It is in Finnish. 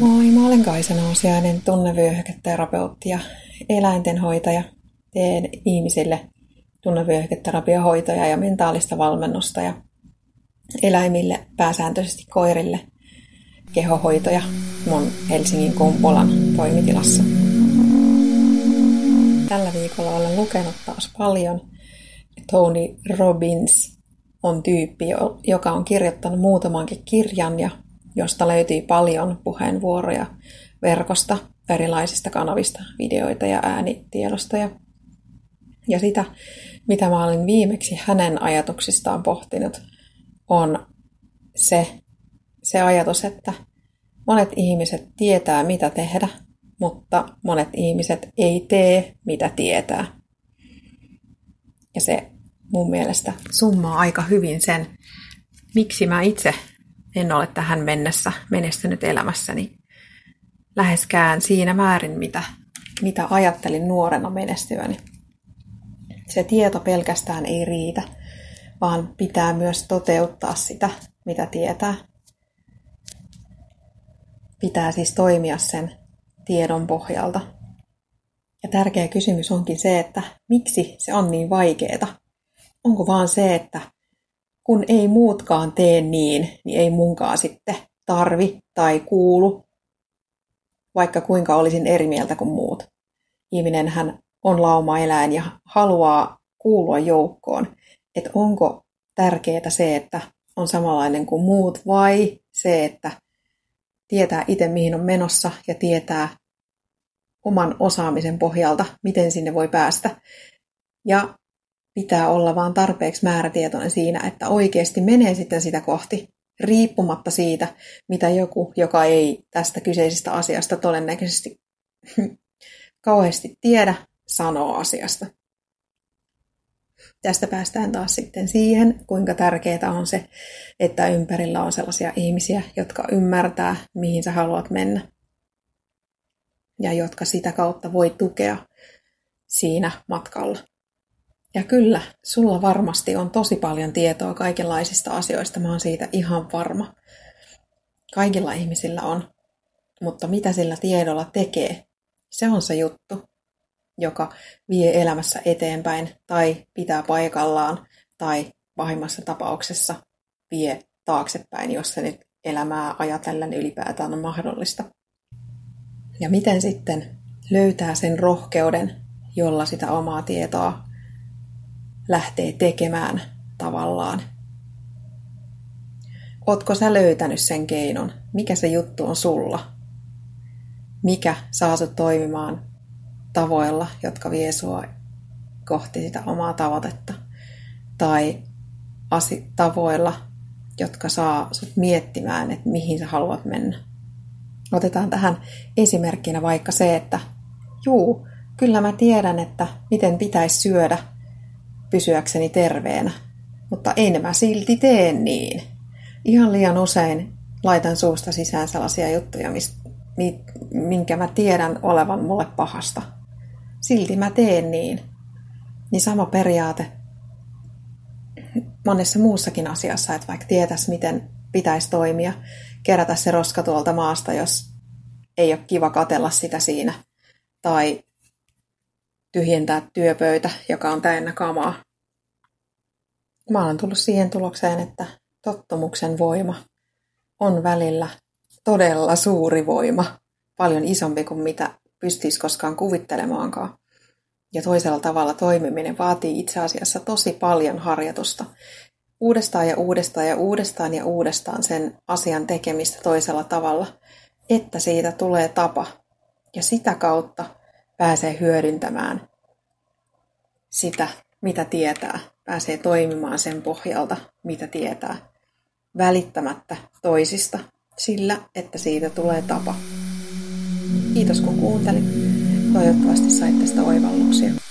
Moi, mä olen Kaisa Nousiainen, tunnevyöhyketerapeutti ja eläintenhoitaja. Teen ihmisille tunnevyöhyketerapiahoitoja ja mentaalista valmennusta ja eläimille, pääsääntöisesti koirille, kehohoitoja mun Helsingin Kumpulan toimitilassa. Tällä viikolla olen lukenut taas paljon. Tony Robbins on tyyppi, joka on kirjoittanut muutamankin kirjan ja josta löytyy paljon puheenvuoroja verkosta, erilaisista kanavista, videoita ja äänitiedostoja. Ja sitä, mitä mä olin viimeksi hänen ajatuksistaan pohtinut, on se, se ajatus, että monet ihmiset tietää, mitä tehdä, mutta monet ihmiset ei tee, mitä tietää. Ja se mun mielestä summaa aika hyvin sen, miksi mä itse en ole tähän mennessä menestynyt elämässäni läheskään siinä määrin, mitä, mitä ajattelin nuorena menestyväni. Se tieto pelkästään ei riitä, vaan pitää myös toteuttaa sitä, mitä tietää. Pitää siis toimia sen tiedon pohjalta. Ja tärkeä kysymys onkin se, että miksi se on niin vaikeeta. Onko vaan se, että kun ei muutkaan tee niin, niin ei munkaan sitten tarvi tai kuulu, vaikka kuinka olisin eri mieltä kuin muut. Ihminenhän on lauma-eläin ja haluaa kuulua joukkoon. Että onko tärkeää se, että on samanlainen kuin muut vai se, että tietää itse mihin on menossa ja tietää oman osaamisen pohjalta, miten sinne voi päästä. Ja pitää olla vaan tarpeeksi määrätietoinen siinä, että oikeasti menee sitten sitä kohti, riippumatta siitä, mitä joku, joka ei tästä kyseisestä asiasta todennäköisesti kauheasti tiedä, sanoo asiasta. Tästä päästään taas sitten siihen, kuinka tärkeää on se, että ympärillä on sellaisia ihmisiä, jotka ymmärtää, mihin sä haluat mennä. Ja jotka sitä kautta voi tukea siinä matkalla. Ja kyllä, sulla varmasti on tosi paljon tietoa kaikenlaisista asioista, mä oon siitä ihan varma. Kaikilla ihmisillä on, mutta mitä sillä tiedolla tekee, se on se juttu, joka vie elämässä eteenpäin tai pitää paikallaan tai pahimmassa tapauksessa vie taaksepäin, jos se nyt elämää ajatellen ylipäätään on mahdollista. Ja miten sitten löytää sen rohkeuden, jolla sitä omaa tietoa lähtee tekemään tavallaan. Ootko sä löytänyt sen keinon? Mikä se juttu on sulla? Mikä saa sut toimimaan tavoilla, jotka vie sua kohti sitä omaa tavoitetta? Tai asi- tavoilla, jotka saa sut miettimään, että mihin sä haluat mennä. Otetaan tähän esimerkkinä vaikka se, että juu, kyllä mä tiedän, että miten pitäisi syödä pysyäkseni terveenä, mutta en mä silti tee niin. Ihan liian usein laitan suusta sisään sellaisia juttuja, minkä mä tiedän olevan mulle pahasta. Silti mä teen niin. Niin sama periaate monessa muussakin asiassa, että vaikka tietäisi, miten pitäisi toimia, kerätä se roska tuolta maasta, jos ei ole kiva katella sitä siinä, tai tyhjentää työpöytä, joka on täynnä kamaa. Mä olen tullut siihen tulokseen, että tottumuksen voima on välillä todella suuri voima, paljon isompi kuin mitä pystyisi koskaan kuvittelemaankaan. Ja toisella tavalla toimiminen vaatii itse asiassa tosi paljon harjoitusta. Uudestaan ja uudestaan ja uudestaan ja uudestaan sen asian tekemistä toisella tavalla, että siitä tulee tapa. Ja sitä kautta pääsee hyödyntämään sitä, mitä tietää pääsee toimimaan sen pohjalta, mitä tietää, välittämättä toisista sillä, että siitä tulee tapa. Kiitos kun kuuntelit. Toivottavasti sait tästä oivalluksia.